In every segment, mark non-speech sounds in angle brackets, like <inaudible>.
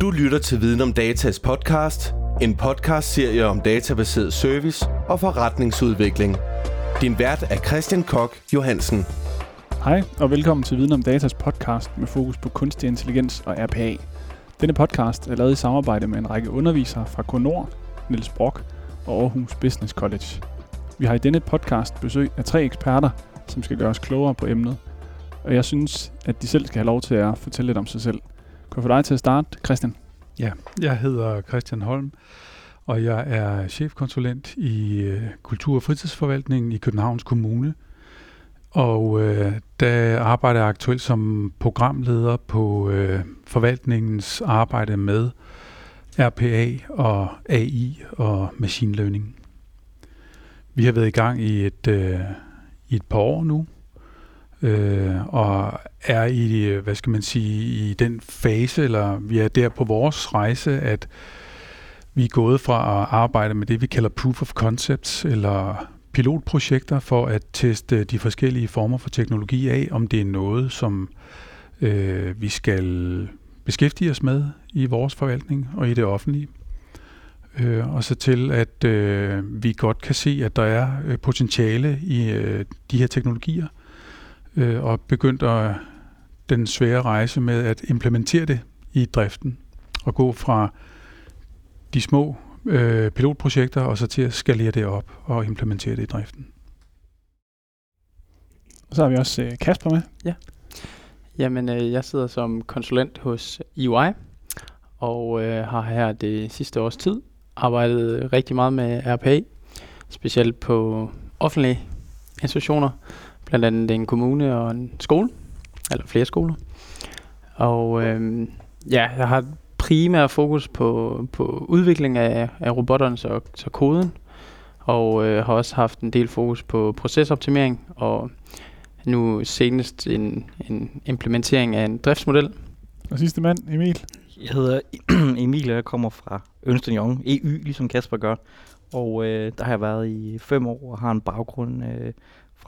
Du lytter til Viden om Datas podcast, en podcast-serie om databaseret service og forretningsudvikling. Din vært er Christian Kok Johansen. Hej og velkommen til Viden om Datas podcast med fokus på kunstig intelligens og RPA. Denne podcast er lavet i samarbejde med en række undervisere fra Konor, Niels Brock og Aarhus Business College. Vi har i denne podcast besøg af tre eksperter, som skal gøre os klogere på emnet. Og jeg synes, at de selv skal have lov til at fortælle lidt om sig selv. Kan få dig til at starte, Christian? Ja, jeg hedder Christian Holm, og jeg er chefkonsulent i øh, Kultur- og Fritidsforvaltningen i Københavns Kommune. Og øh, der arbejder jeg aktuelt som programleder på øh, forvaltningens arbejde med RPA og AI og machine learning. Vi har været i gang i et, øh, i et par år nu, øh, og er i, hvad skal man sige, i den fase, eller vi er der på vores rejse, at vi er gået fra at arbejde med det, vi kalder proof of concepts, eller pilotprojekter for at teste de forskellige former for teknologi af, om det er noget, som øh, vi skal beskæftige os med i vores forvaltning og i det offentlige. Øh, og så til, at øh, vi godt kan se, at der er øh, potentiale i øh, de her teknologier, øh, og begyndt at den svære rejse med at implementere det i driften, og gå fra de små øh, pilotprojekter, og så til at skalere det op og implementere det i driften. Og så har vi også øh, Kasper med. Ja. Jamen, øh, jeg sidder som konsulent hos EY, og øh, har her det sidste års tid arbejdet rigtig meget med RPA, specielt på offentlige institutioner, blandt andet en kommune og en skole, eller flere skoler. Og øh, ja, jeg har primært fokus på, på udvikling af, af robotterne, så, så koden, og øh, har også haft en del fokus på procesoptimering, og nu senest en, en implementering af en driftsmodel. Og sidste mand, Emil. Jeg hedder <clears throat> Emil, og jeg kommer fra Ernst Young, EU, ligesom Kasper gør. Og øh, der har jeg været i fem år og har en baggrund øh,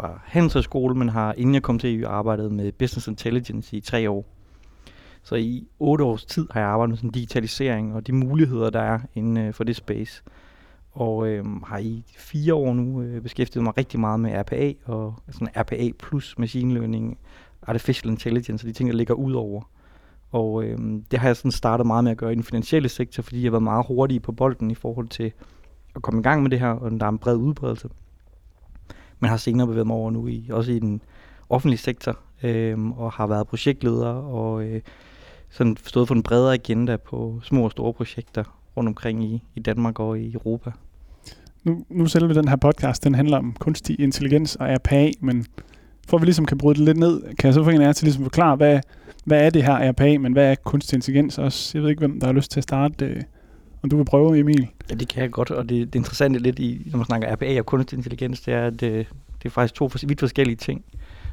fra Handelshøjskole, men har inden jeg kom til EU arbejdet med Business Intelligence i tre år. Så i otte års tid har jeg arbejdet med sådan digitalisering og de muligheder, der er inden øh, for det space. Og øh, har i fire år nu øh, beskæftiget mig rigtig meget med RPA og sådan RPA plus machine learning, artificial intelligence og de ting, der ligger ud over. Og øh, det har jeg sådan startet meget med at gøre i den finansielle sektor, fordi jeg har været meget hurtig på bolden i forhold til at komme i gang med det her, og der er en bred udbredelse. Men har senere bevæget mig over nu i, også i den offentlige sektor, øh, og har været projektleder og øh, sådan stået for en bredere agenda på små og store projekter rundt omkring i, i Danmark og i Europa. Nu, nu selve den her podcast, den handler om kunstig intelligens og RPA, men for at vi ligesom kan bryde det lidt ned, kan jeg så få en af jer til ligesom forklare, hvad, hvad er det her RPA, men hvad er kunstig intelligens også? Jeg ved ikke, hvem der har lyst til at starte. Øh, om du vil prøve, Emil? Ja, det kan jeg godt, og det, det interessante lidt i, når man snakker RPA og kunstig intelligens, det er, at det, det er faktisk to vidt forskellige ting.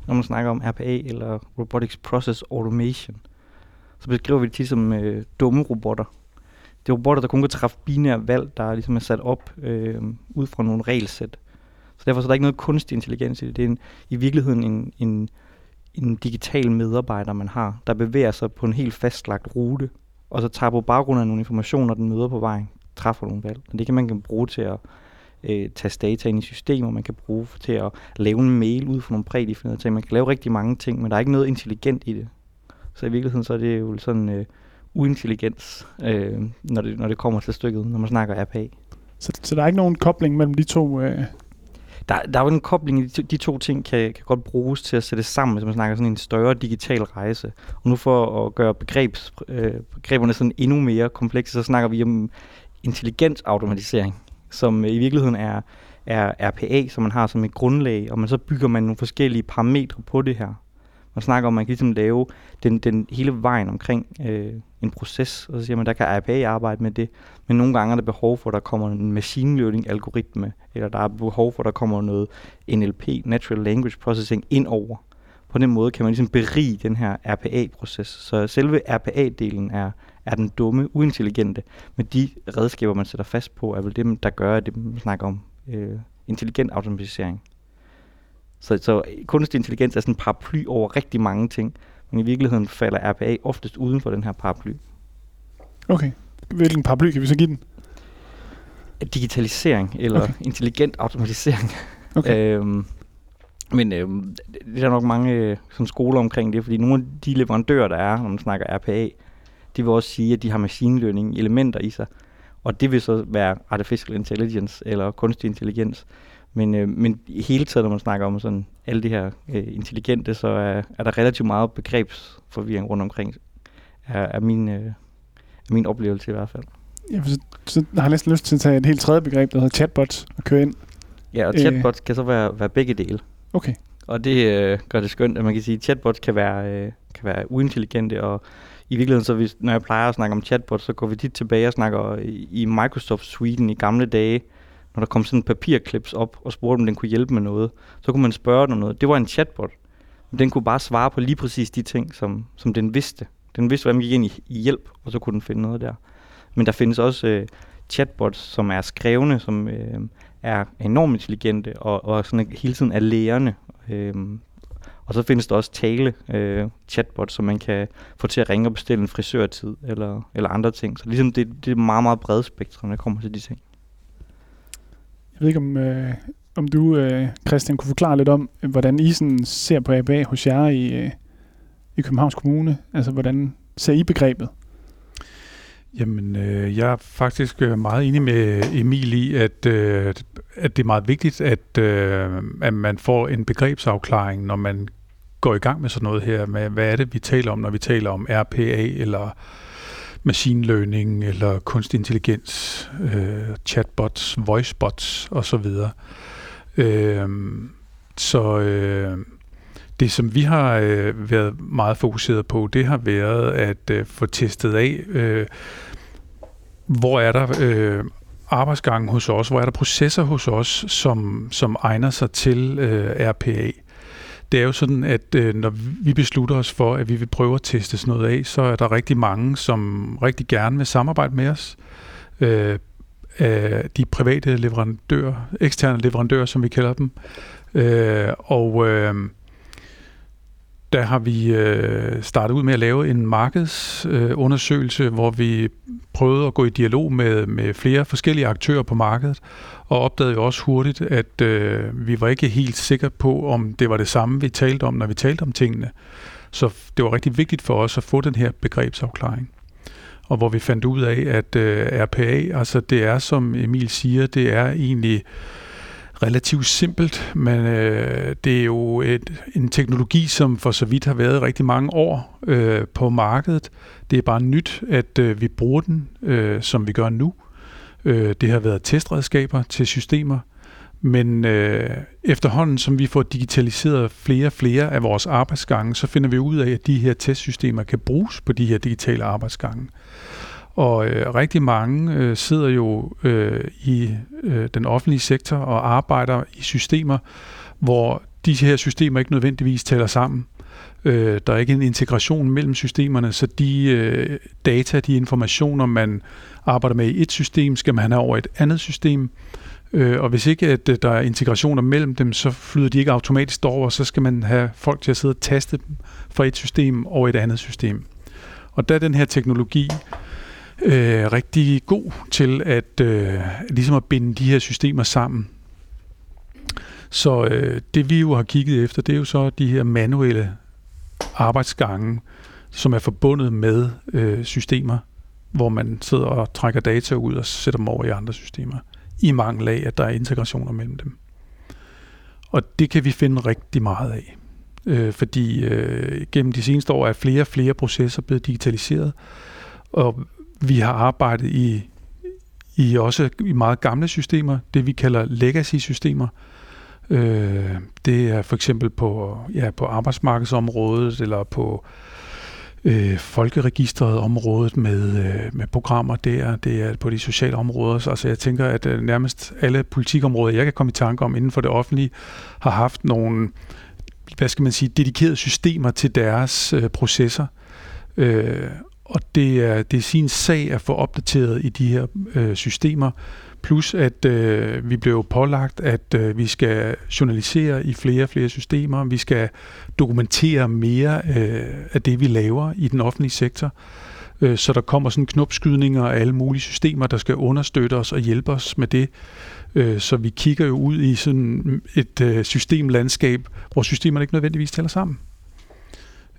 Når man snakker om RPA eller Robotics Process Automation, så beskriver vi det tit som øh, dumme robotter. Det er robotter, der kun kan træffe binære valg, der ligesom er sat op øh, ud fra nogle regelsæt. Så derfor så er der ikke noget kunstig intelligens i det. Det er en, i virkeligheden en, en, en digital medarbejder, man har, der bevæger sig på en helt fastlagt rute, og så tager på baggrund af nogle informationer, den møder på vejen, træffer nogle valg. Og det kan man bruge til at øh, tage data ind i systemer, man kan bruge til at lave en mail ud fra nogle prædefinerede ting. Man kan lave rigtig mange ting, men der er ikke noget intelligent i det. Så i virkeligheden så er det jo sådan øh, uintelligens, øh, når, det, når det kommer til stykket, når man snakker RPA. Så, så der er ikke nogen kobling mellem de to? Øh der, der er jo en kobling, de to, de to ting kan, kan godt bruges til at sætte sammen, hvis man snakker sådan en større digital rejse. Og nu for at gøre begrebs, øh, begreberne sådan endnu mere komplekse, så snakker vi om intelligent automatisering, som øh, i virkeligheden er, er RPA, som man har som et grundlag, og man så bygger man nogle forskellige parametre på det her. Man snakker om, at man kan ligesom lave den, den hele vejen omkring øh, en proces, og så siger man, der kan RPA arbejde med det, men nogle gange er der behov for, at der kommer en machine learning algoritme, eller der er behov for, at der kommer noget NLP, Natural Language Processing, ind over. På den måde kan man ligesom berige den her RPA-proces. Så selve RPA-delen er, er den dumme, uintelligente, men de redskaber, man sætter fast på, er vel det, der gør, at det, man snakker om øh, intelligent automatisering. Så, så kunstig intelligens er sådan en paraply over rigtig mange ting, men i virkeligheden falder RPA oftest uden for den her paraply. Okay. Hvilken paraply kan vi så give den? Digitalisering, eller Okay. intelligent automatisering. Okay. <laughs> Øhm, men øhm, det er der nok mange øh, sådan skoler omkring det, fordi nogle af de leverandører, der er, når man snakker RPA, de vil også sige, at de har machine learning elementer i sig. Og det vil så være artificial intelligence eller kunstig intelligens. Men, øh, men i hele taget, når man snakker om sådan alle de her øh, intelligente, så er, er der relativt meget begrebsforvirring rundt omkring, er, er, min, øh, er min oplevelse i hvert fald. Ja, for så, så har jeg næsten lyst til at tage et helt tredje begreb, der hedder chatbots, og køre ind. Ja, og Øh. chatbots kan så være, være begge dele. Okay. Og det øh, gør det skønt, at man kan sige, at chatbots kan være, øh, kan være uintelligente, og i virkeligheden, så hvis, når jeg plejer at snakke om chatbots, så går vi tit tilbage og snakker i, Microsoft Suiten i gamle dage, når der kom sådan papirklips op og spurgte, om den kunne hjælpe med noget. Så kunne man spørge den om noget. Det var en chatbot. Men den kunne bare svare på lige præcis de ting, som, som den vidste. Den vidste, hvordan man gik ind i, i hjælp, og så kunne den finde noget der. Men der findes også øh, chatbots, som er skrevne, som øh, er enormt intelligente og, og sådan hele tiden er lærende. Øh, og så findes der også tale øh, chatbots, som man kan få til at ringe og bestille en frisørtid eller, eller andre ting. Så ligesom det, det er meget, meget bredt spektrum, når det kommer til de ting. Jeg ved ikke, om, øh, om du, øh, Christian, kunne forklare lidt om, øh, hvordan I sådan ser på ABA hos jer i, øh, i Københavns Kommune. Altså, hvordan ser I begrebet? Jamen, øh, jeg er faktisk øh, meget enig med Emil i, at, øh, at det er meget vigtigt, at, øh, at man får en begrebsafklaring, når man går i gang med sådan noget her. Med, hvad er det, vi taler om, når vi taler om RPA, eller machine learning, eller kunstig intelligens, øh, chatbots, voicebots osv. Øh, så øh, det, som vi har øh, været meget fokuseret på, det har været at øh, få testet af, øh, hvor er der øh, arbejdsgangen hos os, hvor er der processer hos os, som, som egner sig til øh, RPA. Det er jo sådan, at øh, når vi beslutter os for, at vi vil prøve at teste sådan noget af, så er der rigtig mange, som rigtig gerne vil samarbejde med os. Øh, af de private leverandører, eksterne leverandører, som vi kalder dem. Øh, og øh, der har vi øh, startet ud med at lave en markedsundersøgelse, øh, hvor vi prøvede at gå i dialog med, med flere forskellige aktører på markedet, og opdagede jo også hurtigt, at øh, vi var ikke helt sikre på, om det var det samme, vi talte om, når vi talte om tingene. Så det var rigtig vigtigt for os at få den her begrebsafklaring. Og hvor vi fandt ud af, at øh, RPA, altså det er, som Emil siger, det er egentlig relativt simpelt, men øh, det er jo et, en teknologi, som for så vidt har været rigtig mange år øh, på markedet. Det er bare nyt, at øh, vi bruger den, øh, som vi gør nu. Øh, det har været testredskaber til systemer, men øh, efterhånden, som vi får digitaliseret flere og flere af vores arbejdsgange, så finder vi ud af, at de her testsystemer kan bruges på de her digitale arbejdsgange. Og øh, rigtig mange øh, sidder jo øh, i øh, den offentlige sektor og arbejder i systemer, hvor de her systemer ikke nødvendigvis taler sammen. Øh, der er ikke en integration mellem systemerne, så de øh, data, de informationer, man arbejder med i et system, skal man have over et andet system. Øh, og hvis ikke at, øh, der er integrationer mellem dem, så flyder de ikke automatisk over, så skal man have folk til at sidde og taste dem fra et system over et andet system. Og der er den her teknologi øh, rigtig god til at øh, ligesom at binde de her systemer sammen. Så øh, det vi jo har kigget efter, det er jo så de her manuelle arbejdsgange, som er forbundet med øh, systemer, hvor man sidder og trækker data ud og sætter dem over i andre systemer, i mangel af, at der er integrationer mellem dem. Og det kan vi finde rigtig meget af, øh, fordi øh, gennem de seneste år er flere og flere processer blevet digitaliseret, og vi har arbejdet i, i også i meget gamle systemer, det vi kalder legacy-systemer. Øh, det er for eksempel på, ja, på arbejdsmarkedsområdet eller på øh, folkeregistret området med, øh, med programmer der. Det er på de sociale områder. Så altså, jeg tænker, at øh, nærmest alle politikområder, jeg kan komme i tanke om inden for det offentlige, har haft nogle hvad skal man sige, dedikerede systemer til deres øh, processer. Øh, og det er, det er sin sag at få opdateret i de her øh, systemer, plus at øh, vi blev pålagt, at øh, vi skal journalisere i flere og flere systemer, vi skal dokumentere mere øh, af det, vi laver i den offentlige sektor. øh, så der kommer sådan knopskydninger af alle mulige systemer, der skal understøtte os og hjælpe os med det. Øh, så vi kigger jo ud i sådan et øh, systemlandskab, hvor systemerne ikke nødvendigvis tæller sammen.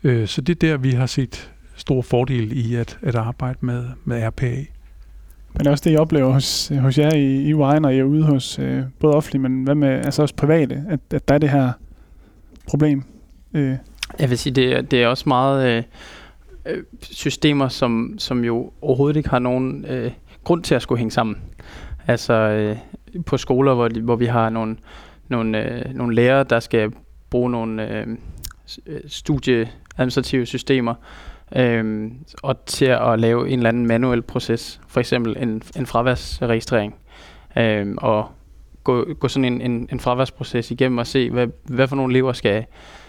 Øh, så det er der, vi har set stor fordel i at, at arbejde med, med RPA. Men det er også det, jeg oplever hos, hos jer i, i UI, når jeg er ude hos øh, både offentlige, men hvad med altså også private, at, at der er det her problem. Øh. Jeg vil sige, det er, det er også meget øh, øh, systemer, som, som jo overhovedet ikke har nogen øh, grund til at skulle hænge sammen. Altså øh, på skoler, hvor, de, hvor vi har nogle, nogle, øh, nogle lærere, der skal bruge nogle øh, studieadministrative systemer, øh, og til at lave en eller anden manuel proces, for eksempel en, en fraværsregistrering, øh, og gå, gå sådan en, en, en fraværsproces igennem og se, hvad, hvad for nogle elever skal,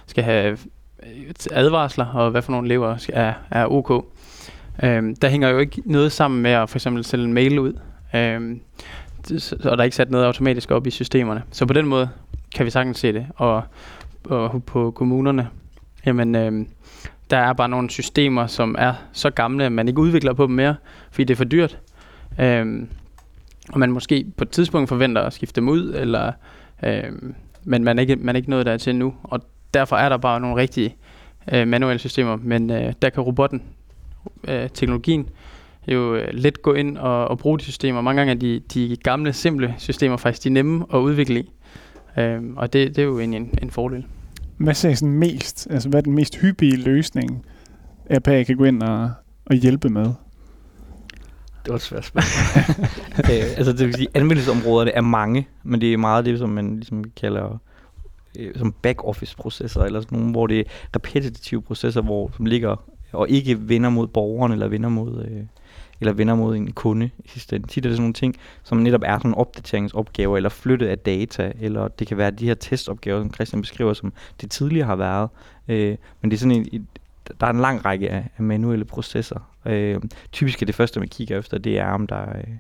skal have øh, advarsler, og hvad for nogle elever skal, er, er ok. Øh, der hænger jo ikke noget sammen med at for eksempel sende en mail ud, øh, og der er ikke sat noget automatisk op i systemerne. Så på den måde kan vi sagtens se det. Og, og på kommunerne, jamen, øh, der er bare nogle systemer, som er så gamle, at man ikke udvikler på dem mere, fordi det er for dyrt. Øhm, og man måske på et tidspunkt forventer at skifte dem ud, eller, øhm, men man er, ikke, man er ikke nået dertil nu. Og derfor er der bare nogle rigtige øh, manuelle systemer, men øh, der kan robotten, øh, teknologien, jo øh, let gå ind og, og bruge de systemer. Mange gange er de, de gamle, simple systemer faktisk de nemme at udvikle i. Øhm, og det, det er jo egentlig en, en fordel. Hvad er sådan mest, altså hvad er den mest hyppige løsning, RPA kan gå ind og, og hjælpe med? Det var et svært spørgsmål. <laughs> øh, altså det vil sige, anvendelsesområderne er mange, men det er meget det, som man ligesom kalder øh, som back-office-processer, eller sådan nogle, hvor det er repetitive processer, hvor, som ligger og ikke vender mod borgeren, eller vender mod, øh, eller vender mod en kunde i sidste ende. Tit er det sådan nogle ting, som netop er sådan opdateringsopgaver, eller flytte af data, eller det kan være de her testopgaver, som Christian beskriver, som det tidligere har været. Øh, men det er sådan en, et, der er en lang række af, af manuelle processer. Øh, typisk er det første, man kigger efter, det er, om der, øh,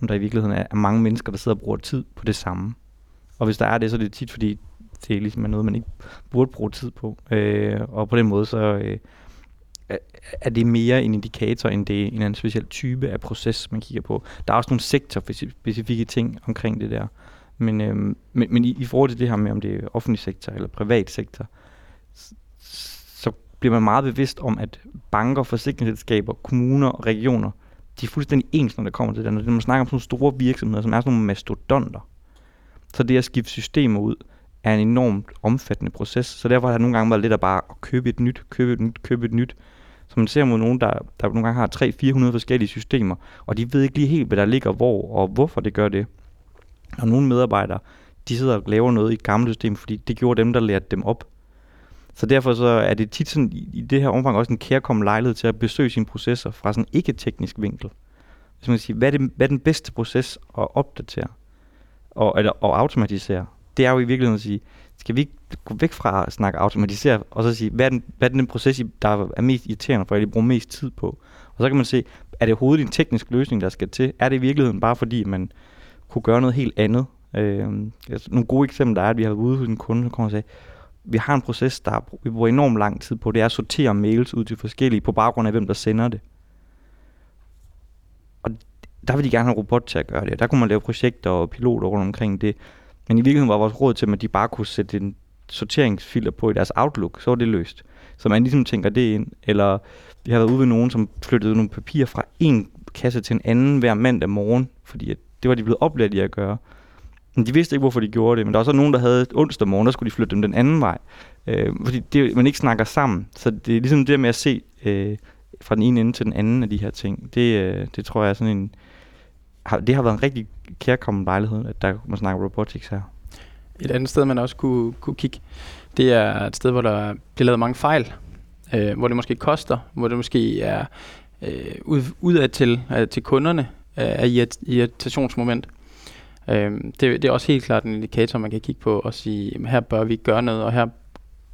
om der i virkeligheden er, er mange mennesker, der sidder og bruger tid på det samme. Og hvis der er det, så er det tit, fordi det er ligesom noget, man ikke burde bruge tid på. Øh, og på den måde, så øh, er det mere en indikator, end det er en anden speciel type af proces, man kigger på. Der er også nogle sektorspecifikke ting omkring det der. Men, øhm, men, men i, i forhold til det her med, om det er offentlig sektor eller privat sektor, så bliver man meget bevidst om, at banker, forsikringsselskaber, kommuner og regioner, de er fuldstændig ens, når det kommer til det. Når man snakker om sådan nogle store virksomheder, som er sådan nogle mastodonter, så det at skifte systemer ud, er en enormt omfattende proces. Så derfor har det nogle gange været lidt at bare at købe et nyt, købe et nyt, købe et nyt. Så man ser mod nogen, der, der nogle gange har 300-400 forskellige systemer, og de ved ikke lige helt, hvad der ligger hvor, og hvorfor det gør det. Og nogle medarbejdere, de sidder og laver noget i et gammelt system, fordi det gjorde dem, der lærte dem op. Så derfor så er det tit sådan, i, det her omfang også en kærkommen lejlighed til at besøge sine processer fra sådan ikke-teknisk vinkel. Hvis man siger, hvad er, det, hvad er den bedste proces at opdatere og, eller, og automatisere? Det er jo i virkeligheden at sige, skal vi ikke gå væk fra at snakke automatisere, og så sige, hvad er den, hvad er den proces, der er mest irriterende for, at I bruger mest tid på? Og så kan man se, er det overhovedet en teknisk løsning, der skal til? Er det i virkeligheden bare fordi, man kunne gøre noget helt andet? Øh, altså nogle gode eksempler er, at vi har været ude hos en kunde, som kommer og sagde, vi har en proces, der vi bruger enormt lang tid på, det er at sortere mails ud til forskellige, på baggrund af, hvem der sender det. Og der vil de gerne have en robot til at gøre det. Der kunne man lave projekter og piloter rundt omkring det. Men i virkeligheden var vores råd til dem, at de bare kunne sætte en sorteringsfilter på i deres Outlook, så var det løst. Så man ligesom tænker det ind. Eller vi har været ude ved nogen, som flyttede nogle papirer fra en kasse til en anden hver mandag morgen, fordi at det var de blevet oplært i at gøre. Men de vidste ikke, hvorfor de gjorde det. Men der var så nogen, der havde onsdag morgen, der skulle de flytte dem den anden vej. Øh, fordi det, man ikke snakker sammen. Så det er ligesom det med at se øh, fra den ene ende til den anden af de her ting. Det, øh, det tror jeg er sådan en... Har, det har været en rigtig kærkommen lejlighed, at der man snakker robotics her. Et andet sted, man også kunne, kunne kigge, det er et sted, hvor der bliver lavet mange fejl. Øh, hvor det måske koster, hvor det måske er øh, ud, udad til, øh, til kunderne øh, er irritationsmoment. Øh, det, det er også helt klart en indikator, man kan kigge på og sige, jamen, her bør vi gøre noget, og her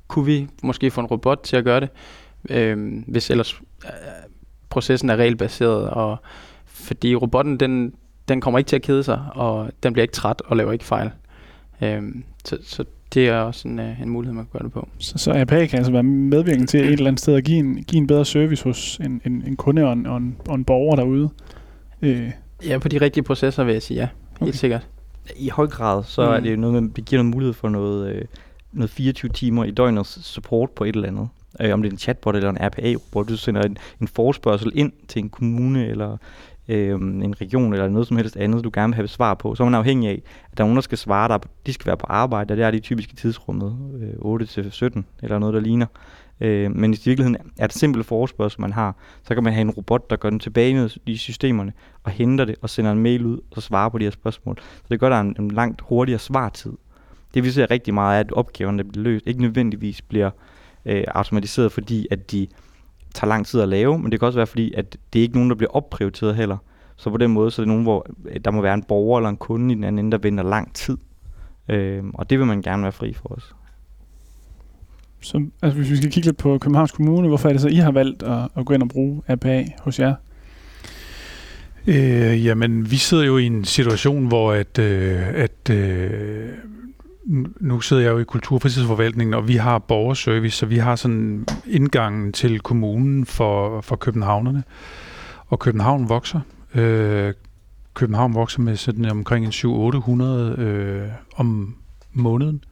kunne vi måske få en robot til at gøre det, øh, hvis ellers øh, processen er regelbaseret, og fordi robotten, den, den kommer ikke til at kede sig, og den bliver ikke træt og laver ikke fejl. Øh, så, så det er også en, øh, en mulighed, man kan gøre det på. Så, så RPA kan altså være medvirkende til et eller andet sted at give en, give en bedre service hos en, en, en kunde og en, og, en, og en borger derude. Øh, Ja, på de rigtige processer vil jeg sige ja. Helt Okay. sikkert. I høj grad, så mm. er det jo noget, med, det giver noget mulighed for noget, øh, noget 24 timer i døgnets support på et eller andet. Øh, om det er en chatbot eller en RPA-robot, du sender en, en forespørgsel ind til en kommune eller øh, en region eller noget som helst andet, du gerne vil have svar på, så er man afhængig af, at der er nogen, der skal svare dig. De skal være på arbejde, og det er de typiske tidsrummet øh, 8-17 eller noget, der ligner. Øh, men i virkeligheden er det simpelt forespørgsel, man har, så kan man have en robot, der går den tilbage ned i systemerne og henter det og sender en mail ud og svarer på de her spørgsmål. Så det gør, der en, en langt hurtigere svartid. Det vi ser rigtig meget er, at opgaverne, der bliver løst, ikke nødvendigvis bliver øh, automatiseret, fordi at de tager lang tid at lave, men det kan også være, fordi at det er ikke nogen, der bliver opprioriteret heller. Så på den måde, så er det nogen, hvor øh, der må være en borger eller en kunde i den anden ende, der venter lang tid. Øh, og det vil man gerne være fri for os. så, altså hvis vi skal kigge lidt på Københavns Kommune, hvorfor er det så, I har valgt at, at gå ind og bruge RPA hos jer? Øh, jamen, vi sidder jo i en situation, hvor at, øh, at øh, nu- sidder jeg jo i Kulturfritidsforvaltningen, og vi har borgerservice, så vi har sådan indgangen til kommunen for, for københavnerne. Og København vokser. Øh, København vokser med sådan omkring en 700-800 øh, om måneden.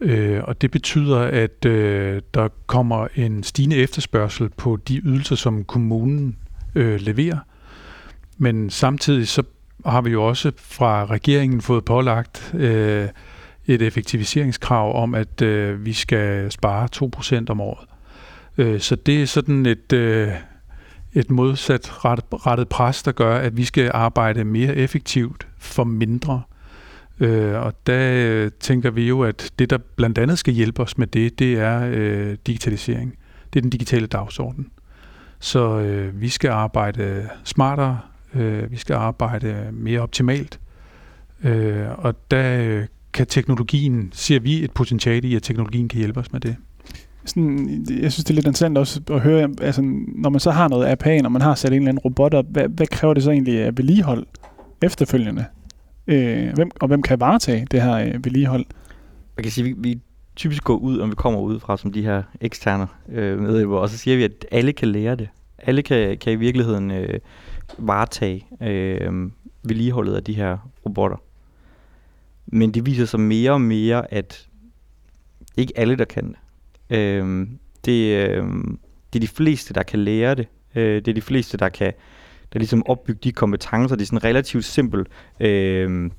Øh, og det betyder, at øh, der kommer en stigende efterspørgsel på de ydelser, som kommunen øh, leverer. Men samtidig så har vi jo også fra regeringen fået pålagt øh, et effektiviseringskrav om, at øh, vi skal spare 2% om året. Øh, så det er sådan et, øh, et modsat rettet, rettet pres, der gør, at vi skal arbejde mere effektivt for mindre. Øh, og der øh, tænker vi jo, at det, der blandt andet skal hjælpe os med det, det er øh, digitalisering. Det er den digitale dagsorden. Så øh, vi skal arbejde smartere, øh, vi skal arbejde mere optimalt, øh, og der øh, kan teknologien, ser vi et potentiale i, at teknologien kan hjælpe os med det. Sådan, jeg synes, det er lidt interessant også at høre, altså, når man så har noget RPA, når man har sat en eller anden robot op, hvad, hvad kræver det så egentlig af vedligehold efterfølgende? Øh, hvem, og hvem kan varetage det her øh, vedligehold? Man kan sige, vi, vi typisk går ud, om vi kommer ud fra som de her eksterne øh, medhjælpere, og så siger vi, at alle kan lære det. Alle kan, kan i virkeligheden øh, varetage øh, vedligeholdet af de her robotter. Men det viser sig mere og mere, at ikke alle, der kan det. Øh, det, øh, det er de fleste, der kan lære det. Øh, det er de fleste, der kan der ligesom opbygge de kompetencer. Det er sådan en relativt simpel øh,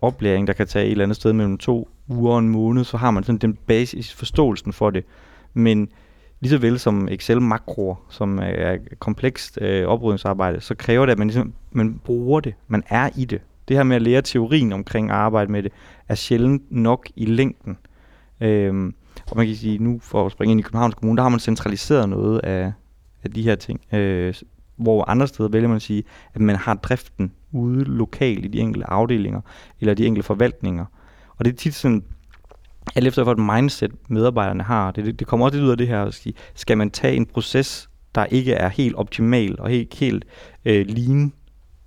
oplæring, der kan tage et eller andet sted mellem to uger og en måned, så har man sådan den basis forståelsen for det. Men lige så vel som Excel-makroer, som er komplekst øh, oprydningsarbejde, så kræver det, at man, ligesom, man bruger det. Man er i det. Det her med at lære teorien omkring at arbejde med det, er sjældent nok i længden. Øhm, og man kan sige, nu for at springe ind i Københavns Kommune, der har man centraliseret noget af, af de her ting. Øh, hvor andre steder vælger man at sige, at man har driften ude lokalt i de enkelte afdelinger, eller de enkelte forvaltninger. Og det er tit sådan, alt efter hvad et mindset medarbejderne har, det, det, det kommer også lidt ud af det her at sige, skal man tage en proces, der ikke er helt optimal og helt, helt øh, lean,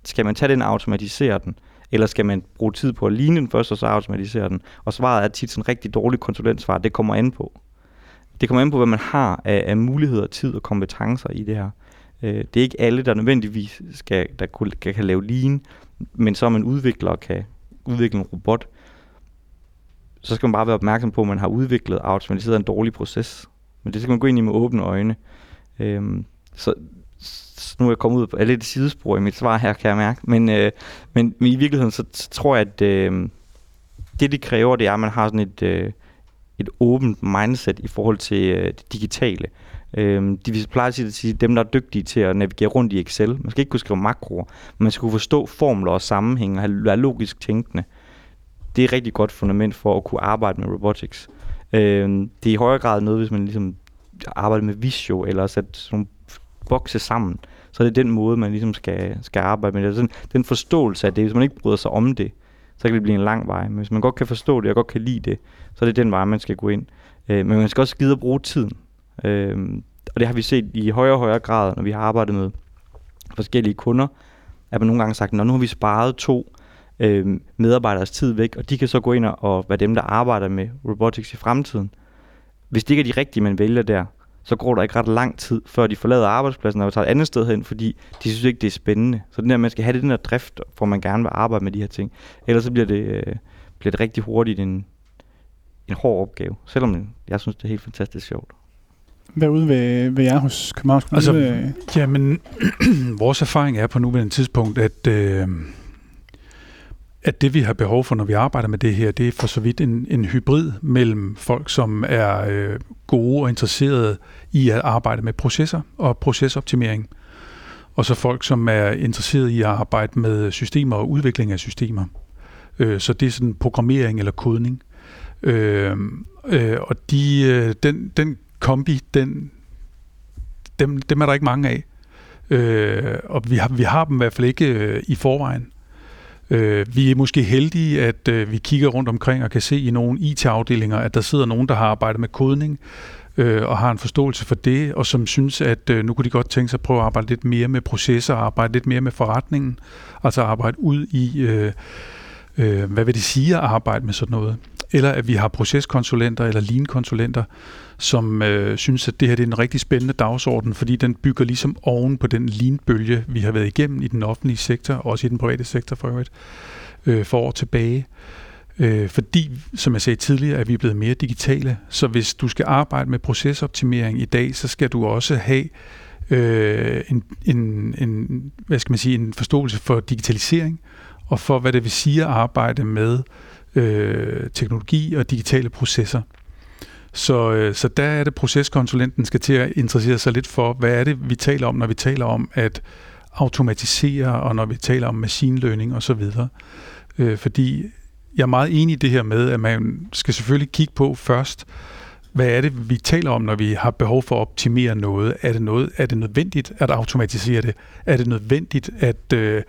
skal man tage den og automatisere den, eller skal man bruge tid på at ligne den først, og så automatisere den? Og svaret er tit sådan en rigtig dårlig konsulentsvar, det kommer an på. Det kommer an på, hvad man har af, af muligheder, tid og kompetencer i det her. Øh, det er ikke alle, der nødvendigvis skal, der kunne, kan, kan lave lean, men så man udvikler og kan udvikle en robot, så skal man bare være opmærksom på, at man har udviklet og automatiseret en dårlig proces. Men det skal man gå ind i med åbne øjne. Øhm, så, så nu er jeg kommet ud på lidt lidt sidespor i mit svar her, kan jeg mærke. Men, øh, men, men i virkeligheden, så, så tror jeg, at øh, det, det kræver, det er, at man har sådan et, øh, et åbent mindset i forhold til øh, det digitale. Øh, de vi plejer at sige, dem, der er dygtige til at navigere rundt i Excel. Man skal ikke kunne skrive makroer, men man skal kunne forstå formler og sammenhæng og være logisk tænkende. Det er et rigtig godt fundament for at kunne arbejde med robotics. Øh, det er i højere grad noget, hvis man ligesom arbejder med Visio eller sætter sådan nogle bokse sammen, så det er den måde, man ligesom skal, skal arbejde med det. er den forståelse af det, hvis man ikke bryder sig om det, så kan det blive en lang vej. Men hvis man godt kan forstå det og godt kan lide det, så er det den vej, man skal gå ind. Øh, men man skal også gide at bruge tiden. Øh, og det har vi set i højere og højere grad, når vi har arbejdet med forskellige kunder, at man nogle gange har sagt, Nå, nu har vi sparet to øh, medarbejderes tid væk, og de kan så gå ind og være dem, der arbejder med robotics i fremtiden. Hvis det ikke er de rigtige, man vælger der, så går der ikke ret lang tid, før de forlader arbejdspladsen og tager et andet sted hen, fordi de synes ikke, det er spændende. Så den der, man skal have det, den der drift, hvor man gerne vil arbejde med de her ting. Ellers så bliver det, øh, bliver det rigtig hurtigt en, en hård opgave, selvom jeg synes, det er helt fantastisk sjovt. Derude ved, ved jer hos Københavns Kommune? Altså, jamen, <clears throat> vores erfaring er på nuværende tidspunkt, at, øh, at det vi har behov for, når vi arbejder med det her, det er for så vidt en, en hybrid mellem folk, som er øh, gode og interesserede i at arbejde med processer og procesoptimering, og så folk, som er interesserede i at arbejde med systemer og udvikling af systemer. Øh, så det er sådan programmering eller kodning. Øh, øh, og de, øh, den, den kombi, den, dem, dem er der ikke mange af. Øh, og vi har, vi har dem i hvert fald ikke øh, i forvejen. Øh, vi er måske heldige, at øh, vi kigger rundt omkring og kan se i nogle IT-afdelinger, at der sidder nogen, der har arbejdet med kodning, øh, og har en forståelse for det, og som synes, at øh, nu kunne de godt tænke sig at prøve at arbejde lidt mere med processer, arbejde lidt mere med forretningen, altså arbejde ud i, øh, øh, hvad vil det sige at arbejde med sådan noget. Eller at vi har proceskonsulenter eller lean-konsulenter, som øh, synes, at det her det er en rigtig spændende dagsorden, fordi den bygger ligesom oven på den linbølge, vi har været igennem i den offentlige sektor, og også i den private sektor for øvrigt, øh, for år tilbage. Øh, fordi, som jeg sagde tidligere, at vi er blevet mere digitale. Så hvis du skal arbejde med procesoptimering i dag, så skal du også have øh, en, en, en, hvad skal man sige, en forståelse for digitalisering, og for hvad det vil sige at arbejde med øh, teknologi og digitale processer. Så, øh, så der er det, proceskonsulenten skal til at interessere sig lidt for, hvad er det, vi taler om, når vi taler om at automatisere, og når vi taler om machine learning osv. Øh, fordi jeg er meget enig i det her med, at man skal selvfølgelig kigge på først, hvad er det, vi taler om, når vi har behov for at optimere noget? Er det, noget, er det nødvendigt at automatisere det? Er det nødvendigt at øh,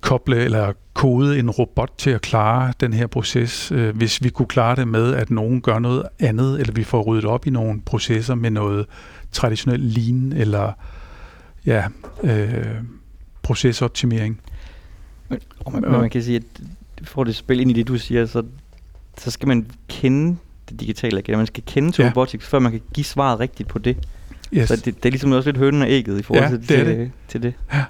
koble eller kode en robot til at klare den her proces, øh, hvis vi kunne klare det med, at nogen gør noget andet, eller vi får ryddet op i nogle processer med noget traditionelt lean, eller ja, øh, procesoptimering. Men, man, men man kan sige, at for det spil ind i det, du siger, så, så skal man kende det digitale igen. Man skal kende til ja. robotics, før man kan give svaret rigtigt på det. Yes. Så det, det er ligesom også lidt hønnen og ægget i forhold ja, til, det til, det. til det. Ja.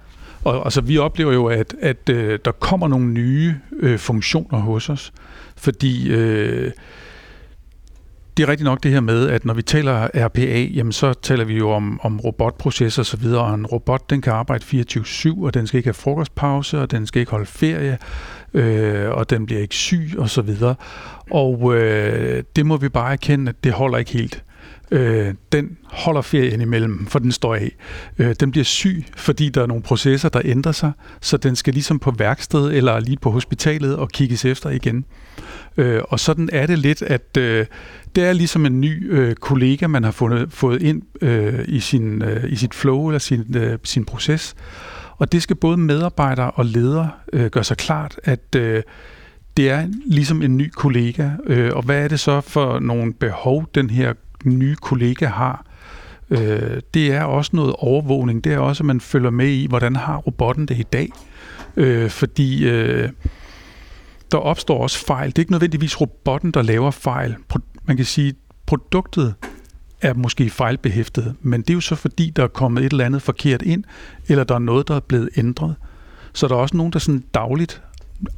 Og altså, vi oplever jo, at, at øh, der kommer nogle nye øh, funktioner hos os, fordi øh, det er rigtigt nok det her med, at når vi taler RPA, jamen så taler vi jo om, om robotprocesser osv., og en robot, den kan arbejde 24-7, og den skal ikke have frokostpause, og den skal ikke holde ferie, øh, og den bliver ikke syg osv. Og øh, det må vi bare erkende, at det holder ikke helt øh, den holder ferien imellem, for den står af. Øh, den bliver syg, fordi der er nogle processer, der ændrer sig, så den skal ligesom på værksted eller lige på hospitalet og kigges efter igen. Øh, og sådan er det lidt, at øh, det er ligesom en ny øh, kollega, man har fundet, fået ind øh, i, sin, øh, i sit flow eller sin, øh, sin proces. Og det skal både medarbejdere og ledere øh, gøre sig klart, at øh, det er ligesom en ny kollega. Øh, og hvad er det så for nogle behov, den her nye kollega har, øh, det er også noget overvågning. Det er også, at man følger med i, hvordan har robotten det i dag. Øh, fordi øh, der opstår også fejl. Det er ikke nødvendigvis robotten, der laver fejl. Man kan sige, produktet er måske fejlbehæftet, men det er jo så fordi, der er kommet et eller andet forkert ind, eller der er noget, der er blevet ændret. Så der er også nogen, der sådan dagligt,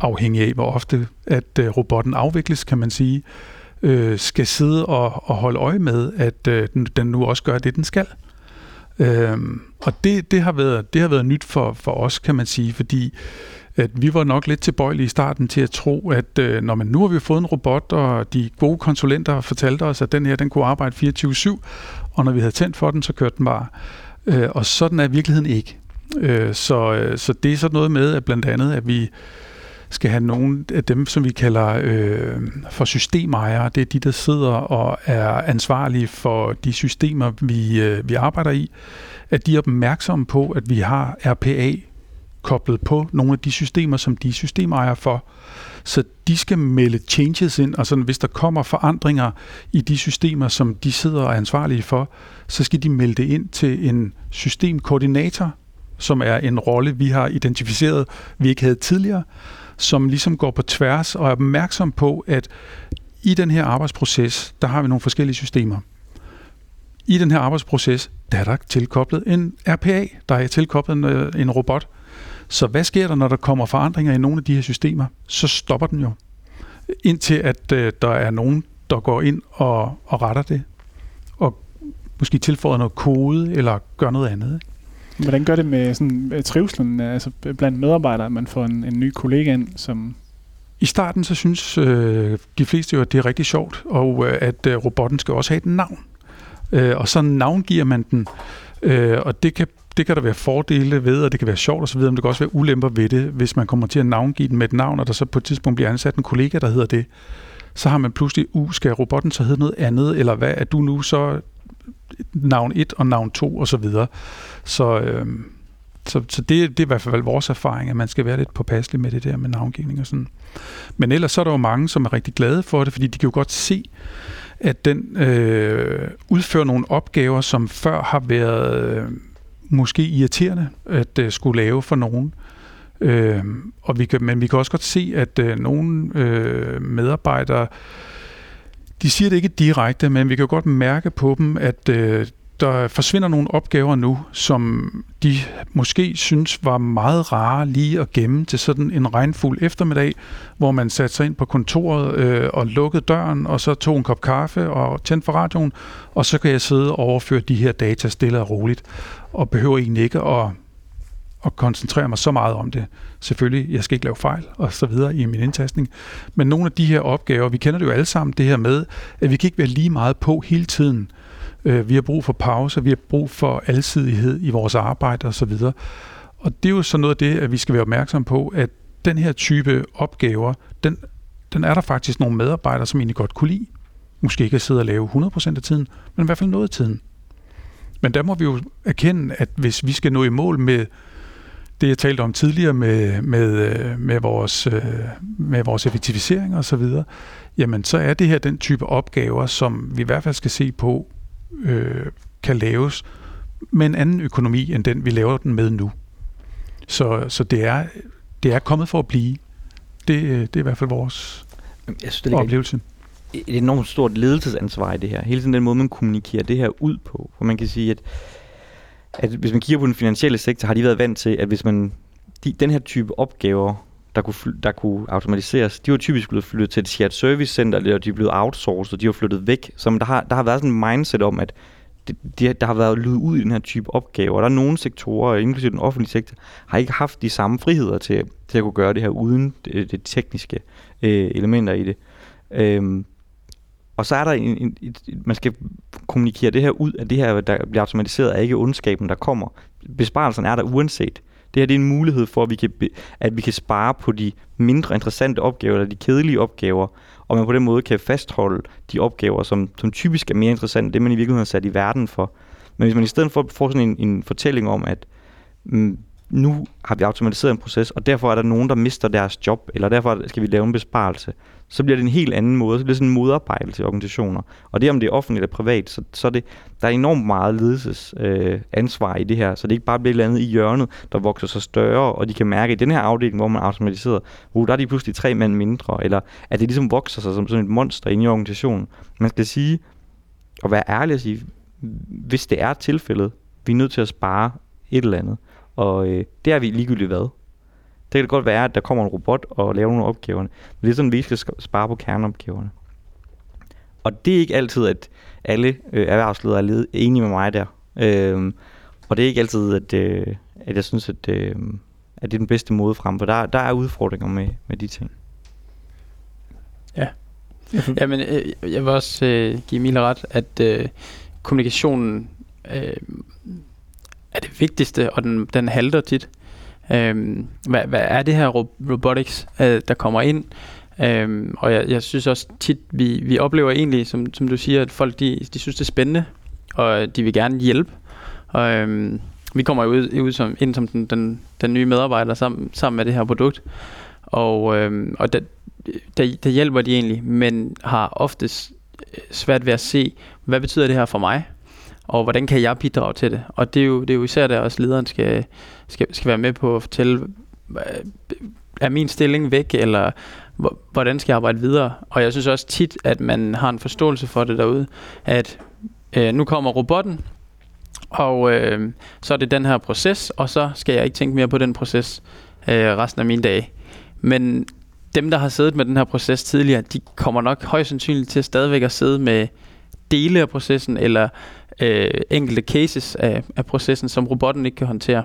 afhængig af hvor ofte at øh, robotten afvikles, kan man sige, øh, skal sidde og, og holde øje med, at øh, den, den nu også gør det, den skal. Øhm, og det, det, har været, det har været nyt for, for os, kan man sige, fordi at vi var nok lidt tilbøjelige i starten til at tro, at øh, når man nu har vi fået en robot, og de gode konsulenter fortalte os, at den her den kunne arbejde 24-7, og når vi havde tændt for den, så kørte den bare. Øh, og sådan er virkeligheden ikke. Øh, så, øh, så det er sådan noget med, at blandt andet, at vi skal have nogle af dem, som vi kalder øh, for systemejere. Det er de, der sidder og er ansvarlige for de systemer, vi, øh, vi arbejder i. At de er opmærksomme på, at vi har RPA koblet på nogle af de systemer, som de er systemejere for. Så de skal melde changes ind, og sådan, hvis der kommer forandringer i de systemer, som de sidder og er ansvarlige for, så skal de melde det ind til en systemkoordinator, som er en rolle, vi har identificeret, vi ikke havde tidligere, som ligesom går på tværs og er opmærksom på, at i den her arbejdsproces, der har vi nogle forskellige systemer. I den her arbejdsproces, der er der tilkoblet en RPA, der er tilkoblet en, øh, en robot. Så hvad sker der, når der kommer forandringer i nogle af de her systemer? Så stopper den jo. Indtil at øh, der er nogen, der går ind og, og retter det. Og måske tilføjer noget kode, eller gør noget andet. Ikke? Hvordan gør det med sådan, øh, trivselen øh, altså øh, blandt medarbejdere, at man får en, en ny kollega ind, som... I starten så synes øh, de fleste jo, at det er rigtig sjovt, og øh, at øh, robotten skal også have et navn. Øh, og så navngiver man den, øh, og det kan, det kan der være fordele ved, og det kan være sjovt osv., men det kan også være ulemper ved det, hvis man kommer til at navngive den med et navn, og der så på et tidspunkt bliver ansat en kollega, der hedder det. Så har man pludselig, uh, skal robotten så hedde noget andet, eller hvad er du nu så navn 1 og navn 2 og så videre. Så, øh, så, så det, det er i hvert fald vores erfaring, at man skal være lidt påpasselig med det der med navngivning og sådan. Men ellers så er der jo mange, som er rigtig glade for det, fordi de kan jo godt se, at den øh, udfører nogle opgaver, som før har været øh, måske irriterende at øh, skulle lave for nogen. Øh, og vi kan, men vi kan også godt se, at øh, nogle øh, medarbejdere, de siger det ikke direkte, men vi kan godt mærke på dem, at øh, der forsvinder nogle opgaver nu, som de måske synes var meget rare lige at gemme til sådan en regnfuld eftermiddag, hvor man satte sig ind på kontoret øh, og lukkede døren, og så tog en kop kaffe og tændte for radioen, og så kan jeg sidde og overføre de her data stille og roligt, og behøver egentlig ikke at, at koncentrere mig så meget om det. Selvfølgelig, jeg skal ikke lave fejl og så videre i min indtastning. Men nogle af de her opgaver, vi kender det jo alle sammen, det her med, at vi kan ikke være lige meget på hele tiden. Øh, vi har brug for pause, vi har brug for alsidighed i vores arbejde og så videre. og det er jo så noget af det, at vi skal være opmærksom på, at den her type opgaver, den, den er der faktisk nogle medarbejdere, som egentlig godt kunne lide. Måske ikke at sidde og lave 100% af tiden, men i hvert fald noget af tiden. Men der må vi jo erkende, at hvis vi skal nå i mål med det, jeg talte om tidligere med, med, med, vores, med vores effektivisering og så videre, jamen så er det her den type opgaver, som vi i hvert fald skal se på, øh, kan laves med en anden økonomi, end den vi laver den med nu. Så, så det, er, det er kommet for at blive. Det, det er i hvert fald vores Jeg synes, det oplevelse. Et enormt stort ledelsesansvar i det her. Hele tiden den måde, man kommunikerer det her ud på. For man kan sige, at, at hvis man kigger på den finansielle sektor, har de været vant til, at hvis man de, den her type opgaver, der kunne, der kunne automatiseres, de var typisk blevet flyttet til et shared service center, eller de er blevet outsourced, og de var flyttet væk. Så der har, der har været sådan en mindset om, at det, de, der har været lyd ud i den her type opgaver. Der er nogle sektorer, inklusive den offentlige sektor, har ikke haft de samme friheder til, til at kunne gøre det her uden det, det tekniske øh, elementer i det. Øhm, og så er der en, en, en, man skal kommunikere det her ud, at det her, der bliver automatiseret, er ikke ondskaben, der kommer. Besparelsen er der uanset. Det her det er en mulighed for, at vi, kan, at vi kan spare på de mindre interessante opgaver, eller de kedelige opgaver, og man på den måde kan fastholde de opgaver, som, som typisk er mere interessante, det man i virkeligheden har sat i verden for. Men hvis man i stedet for får sådan en, en fortælling om, at mm, nu har vi automatiseret en proces, og derfor er der nogen, der mister deres job, eller derfor skal vi lave en besparelse, så bliver det en helt anden måde. Så bliver det sådan en modarbejdelse i organisationer. Og det om det er offentligt eller privat, så, så er det, der er enormt meget ledelsesansvar øh, i det her. Så det ikke bare bliver landet i hjørnet, der vokser sig større, og de kan mærke, at i den her afdeling, hvor man automatiseret, uh, der er de pludselig tre mænd mindre, eller at det ligesom vokser sig som sådan et monster inde i organisationen. Man skal sige, og være ærlig og sige, hvis det er tilfældet, vi er nødt til at spare et eller andet. Og øh, det er vi ligegyldigt hvad. Det kan godt være, at der kommer en robot og laver nogle opgaver. Men det er sådan, vi skal spare på kerneopgaverne. Og det er ikke altid, at alle øh, erhvervsledere er enige med mig der. Øhm, og det er ikke altid, at, øh, at jeg synes, at, øh, at det er den bedste måde frem. For der, der er udfordringer med, med de ting. Ja. <laughs> Jamen, øh, jeg vil også øh, give Emil ret, at øh, kommunikationen øh, er det vigtigste, og den, den halter tit. Øhm, hvad, hvad er det her robotics, øh, der kommer ind? Øhm, og jeg, jeg synes også tit, vi, vi oplever egentlig, som, som du siger, at folk de, de synes, det er spændende, og de vil gerne hjælpe. Og, øhm, vi kommer jo ud, ud som, ind som den, den, den nye medarbejder sammen, sammen med det her produkt. Og, øhm, og der, der, der hjælper de egentlig, men har oftest øh, svært ved at se, hvad betyder det her for mig? Og hvordan kan jeg bidrage til det? Og det er jo, det er jo især der også lederen skal, skal, skal være med på at fortælle, er min stilling væk, eller hvordan skal jeg arbejde videre? Og jeg synes også tit, at man har en forståelse for det derude, at øh, nu kommer robotten, og øh, så er det den her proces, og så skal jeg ikke tænke mere på den proces øh, resten af mine dage. Men dem, der har siddet med den her proces tidligere, de kommer nok højst sandsynligt til stadigvæk at sidde med dele af processen, eller øh, enkelte cases af, af processen, som robotten ikke kan håndtere.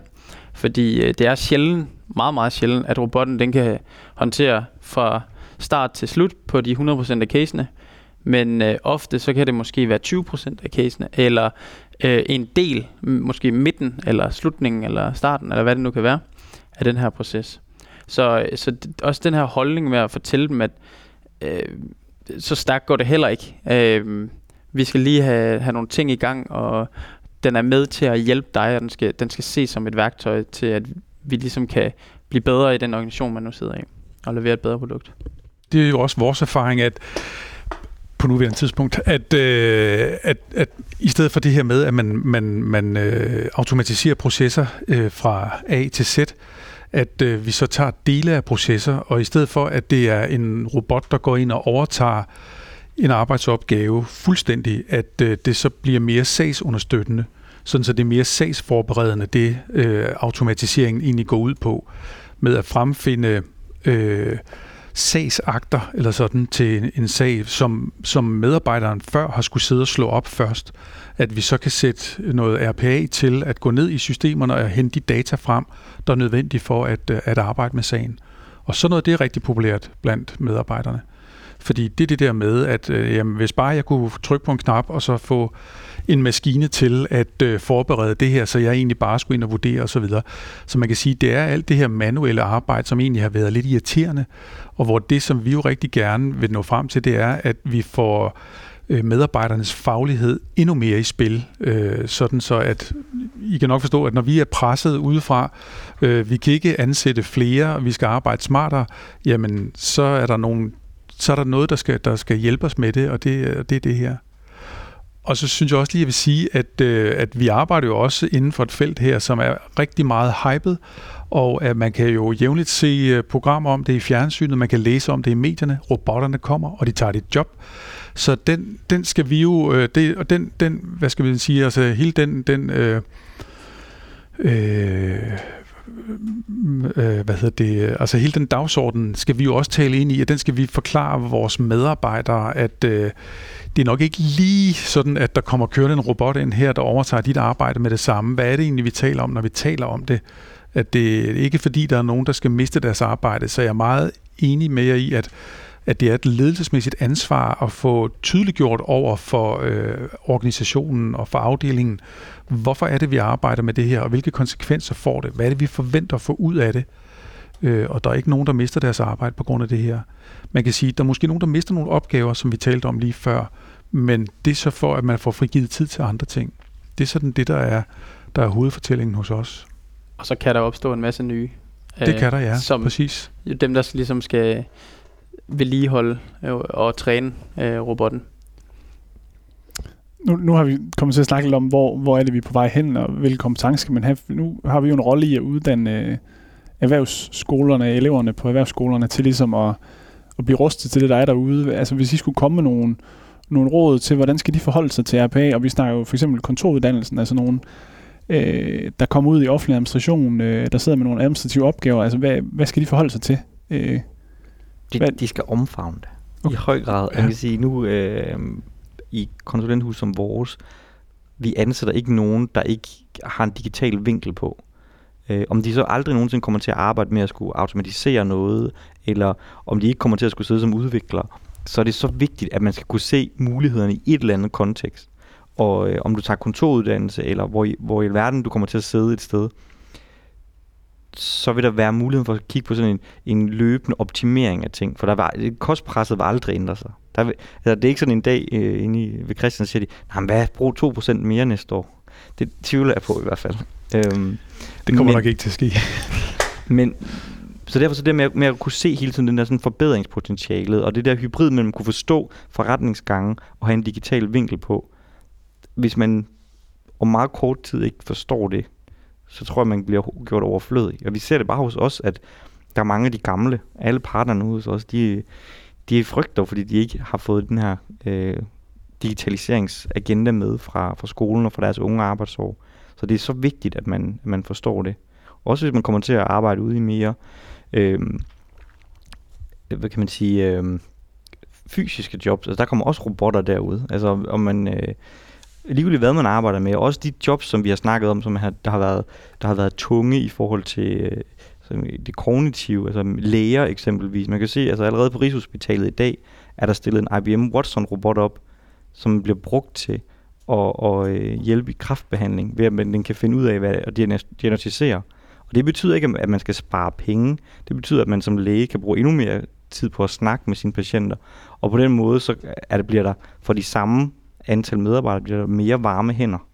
Fordi øh, det er sjældent, meget, meget sjældent, at robotten den kan håndtere fra start til slut på de 100% af casene. Men øh, ofte så kan det måske være 20% af casene, eller øh, en del, måske midten, eller slutningen, eller starten, eller hvad det nu kan være, af den her proces. Så, øh, så også den her holdning med at fortælle dem, at øh, så stærkt går det heller ikke. Øh, vi skal lige have, have nogle ting i gang, og den er med til at hjælpe dig, og den skal, den skal ses som et værktøj til, at vi ligesom kan blive bedre i den organisation, man nu sidder i, og levere et bedre produkt. Det er jo også vores erfaring, at på nuværende tidspunkt, at, øh, at, at i stedet for det her med, at man, man, man øh, automatiserer processer øh, fra A til Z, at øh, vi så tager dele af processer, og i stedet for, at det er en robot, der går ind og overtager en arbejdsopgave fuldstændig, at øh, det så bliver mere sagsunderstøttende, sådan så det er mere sagsforberedende, det øh, automatiseringen egentlig går ud på, med at fremfinde øh, sagsakter eller sådan til en, en sag, som, som medarbejderen før har skulle sidde og slå op først, at vi så kan sætte noget RPA til at gå ned i systemerne og hente de data frem, der er nødvendige for at, øh, at arbejde med sagen. Og sådan noget, det er rigtig populært blandt medarbejderne. Fordi det er det der med, at øh, jamen, hvis bare jeg kunne trykke på en knap og så få en maskine til at øh, forberede det her, så jeg egentlig bare skulle ind og vurdere osv. Så, videre. så man kan sige, det er alt det her manuelle arbejde, som egentlig har været lidt irriterende, og hvor det, som vi jo rigtig gerne vil nå frem til, det er, at vi får øh, medarbejdernes faglighed endnu mere i spil, øh, sådan så at I kan nok forstå, at når vi er presset udefra, øh, vi kan ikke ansætte flere, vi skal arbejde smartere, jamen så er der nogle så er der noget, der skal, der skal hjælpe os med det, og det, øh, det er det her. Og så synes jeg også lige, at jeg vil sige, at, øh, at vi arbejder jo også inden for et felt her, som er rigtig meget hypet, og at man kan jo jævnligt se øh, programmer om det i fjernsynet, man kan læse om det i medierne, robotterne kommer, og de tager dit job. Så den, den skal vi jo, øh, det, og den, den, hvad skal vi sige, altså hele den, den øh, øh, øh, hvad hedder det, altså hele den dagsorden skal vi jo også tale ind i, og den skal vi forklare vores medarbejdere, at øh, det er nok ikke lige sådan, at der kommer kørende en robot ind her, der overtager dit arbejde med det samme. Hvad er det egentlig, vi taler om, når vi taler om det? At det er ikke fordi, der er nogen, der skal miste deres arbejde, så jeg er meget enig med jer i, at at det er et ledelsesmæssigt ansvar at få tydeliggjort over for øh, organisationen og for afdelingen, hvorfor er det, vi arbejder med det her, og hvilke konsekvenser får det? Hvad er det, vi forventer at få ud af det? Øh, og der er ikke nogen, der mister deres arbejde på grund af det her. Man kan sige, at der er måske nogen, der mister nogle opgaver, som vi talte om lige før, men det er så for, at man får frigivet tid til andre ting. Det er sådan det, der er, der er hovedfortællingen hos os. Og så kan der opstå en masse nye. Det øh, kan der, ja. Som præcis. Dem, der ligesom skal vedligeholde øh, og træne øh, robotten. Nu, nu har vi kommet til at snakke lidt om, hvor, hvor er det, vi er på vej hen, og hvilke kompetencer skal man have. Nu har vi jo en rolle i at uddanne øh, erhvervsskolerne, eleverne på erhvervsskolerne til ligesom at, at blive rustet til det, der er derude. Altså hvis I skulle komme med nogle, nogle råd til, hvordan skal de forholde sig til RPA, og vi snakker jo for eksempel kontoruddannelsen, altså nogle, øh, der kommer ud i offentlig administration, øh, der sidder med nogle administrative opgaver, altså hvad, hvad skal de forholde sig til? Øh, de, de skal omfavne det. Okay. I høj grad. Ja. Jeg kan sige, nu øh, i konsulenthus som vores, vi ansætter ikke nogen, der ikke har en digital vinkel på. Øh, om de så aldrig nogensinde kommer til at arbejde med at skulle automatisere noget, eller om de ikke kommer til at skulle sidde som udviklere, så er det så vigtigt, at man skal kunne se mulighederne i et eller andet kontekst. Og øh, om du tager kontoruddannelse, eller hvor i, hvor i verden du kommer til at sidde et sted, så vil der være mulighed for at kigge på sådan en, en løbende optimering af ting. For der var, kostpresset vil aldrig ændre sig. Der vil, altså, det er ikke sådan en dag øh, inde i, ved Christian, siger de, nej, hvad, brug 2% mere næste år. Det tvivler jeg på i hvert fald. Øhm, det kommer men, nok ikke til at ske. <laughs> men så derfor så det med, at, med at kunne se hele tiden den der sådan forbedringspotentialet, og det der hybrid mellem kunne forstå forretningsgangen og have en digital vinkel på. Hvis man om meget kort tid ikke forstår det, så tror jeg, man bliver gjort overflødig. Og vi ser det bare hos os, at der er mange af de gamle, alle partnerne hos os, de, de frygter, fordi de ikke har fået den her øh, digitaliseringsagenda med fra, fra skolen og fra deres unge arbejdsår. Så det er så vigtigt, at man, at man forstår det. Også hvis man kommer til at arbejde ude i mere, øh, hvad kan man sige, øh, fysiske jobs. Altså der kommer også robotter derude. Altså om man... Øh, ligegyldigt hvad man arbejder med, også de jobs, som vi har snakket om, som har, der, har været, der har været tunge i forhold til øh, det kognitive, altså læger eksempelvis. Man kan se, altså allerede på Rigshospitalet i dag, er der stillet en IBM Watson-robot op, som bliver brugt til at, at øh, hjælpe i kraftbehandling, ved at den kan finde ud af hvad, og diagnostisere. Og det betyder ikke, at man skal spare penge. Det betyder, at man som læge kan bruge endnu mere tid på at snakke med sine patienter. Og på den måde, så er det, bliver der for de samme antal medarbejdere, bliver der mere varme hænder.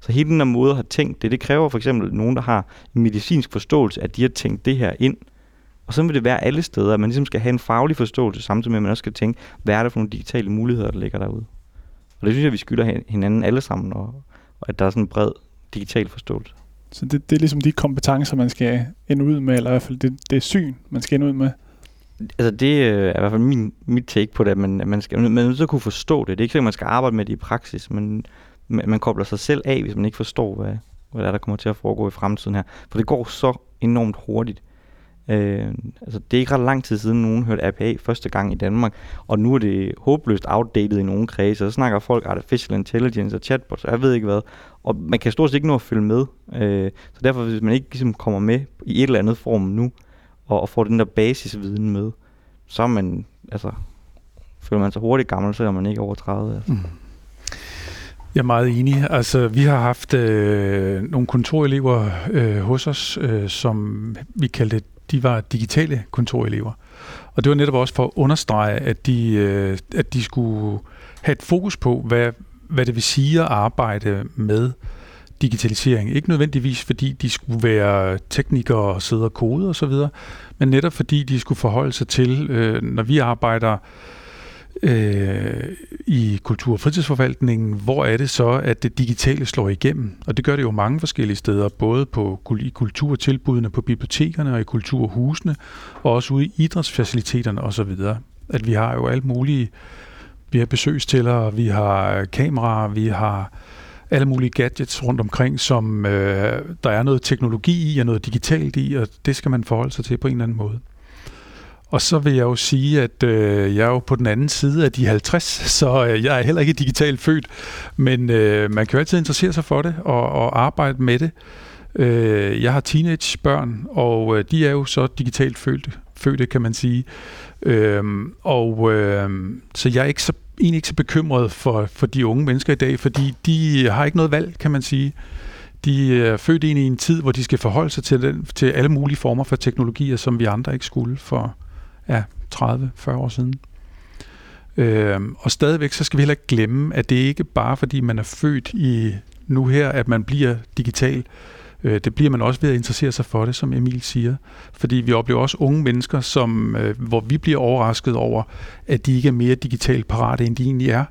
Så hele den her måde at have tænkt det, det kræver for eksempel nogen, der har en medicinsk forståelse, at de har tænkt det her ind. Og så vil det være alle steder, at man ligesom skal have en faglig forståelse, samtidig med at man også skal tænke, hvad er det for nogle digitale muligheder, der ligger derude. Og det synes jeg, vi skylder hinanden alle sammen, og, og at der er sådan en bred digital forståelse. Så det, det er ligesom de kompetencer, man skal ind ud med, eller i hvert fald det, det syn, man skal ind ud med? Altså det øh, er i hvert fald min, mit take på det, at man, at man skal man så kunne forstå det. Det er ikke sikkert, man skal arbejde med det i praksis, men man, man kobler sig selv af, hvis man ikke forstår, hvad, hvad der, er, der kommer til at foregå i fremtiden her. For det går så enormt hurtigt. Øh, altså det er ikke ret lang tid siden, nogen hørte APA første gang i Danmark, og nu er det håbløst outdated i nogle kredse, så snakker folk artificial intelligence og chatbots, og jeg ved ikke hvad, og man kan stort set ikke nå at følge med. Øh, så derfor, hvis man ikke ligesom kommer med i et eller andet form nu, og, og får den der basisviden med, så er man, altså, føler man sig hurtigt gammel, selvom man ikke er over 30. Altså. Mm. Jeg er meget enig. Altså, vi har haft øh, nogle kontorelever øh, hos os, øh, som vi kaldte, de var digitale kontorelever. Og det var netop også for at understrege, at de, øh, at de skulle have et fokus på, hvad, hvad det vil sige at arbejde med digitalisering. Ikke nødvendigvis fordi de skulle være teknikere og sidde og kode osv., men netop fordi de skulle forholde sig til, øh, når vi arbejder øh, i kultur- og fritidsforvaltningen, hvor er det så, at det digitale slår igennem? Og det gør det jo mange forskellige steder, både på, i kulturtilbudene, på bibliotekerne og i kulturhusene, og også ude i idrætsfaciliteterne osv. At vi har jo alt mulige, vi har besøgstællere, vi har kameraer, vi har alle mulige gadgets rundt omkring, som øh, der er noget teknologi i og noget digitalt i, og det skal man forholde sig til på en eller anden måde. Og så vil jeg jo sige, at øh, jeg er jo på den anden side af de 50, <laughs> så øh, jeg er heller ikke digitalt født, men øh, man kan jo altid interessere sig for det og, og arbejde med det. Øh, jeg har teenagebørn, og øh, de er jo så digitalt fødte, fødte kan man sige. Øh, og øh, så jeg er ikke så egentlig ikke så bekymret for, for de unge mennesker i dag, fordi de har ikke noget valg, kan man sige. De øh, er født ind i en tid, hvor de skal forholde sig til, den, til alle mulige former for teknologier, som vi andre ikke skulle for ja, 30-40 år siden. Øhm, og stadigvæk så skal vi heller ikke glemme, at det ikke bare fordi man er født i nu her, at man bliver digital. Øh, det bliver man også ved at interessere sig for det, som Emil siger. Fordi vi oplever også unge mennesker, som, øh, hvor vi bliver overrasket over, at de ikke er mere digitalt parate, end de egentlig er.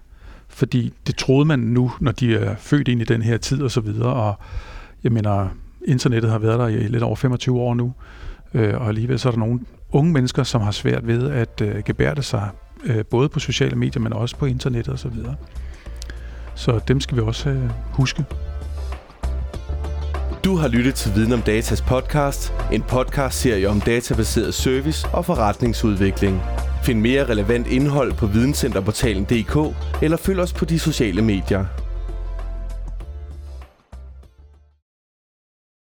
Fordi det troede man nu, når de er født ind i den her tid og så videre. Og jeg mener, internettet har været der i lidt over 25 år nu. Øh, og alligevel så er der nogle unge mennesker, som har svært ved at øh, gebærde sig, øh, både på sociale medier, men også på internettet og så videre. Så dem skal vi også øh, huske. Du har lyttet til Viden om Datas podcast, en podcast-serie om databaseret service og forretningsudvikling. Find mere relevant indhold på videncenterportalen.dk eller følg os på de sociale medier.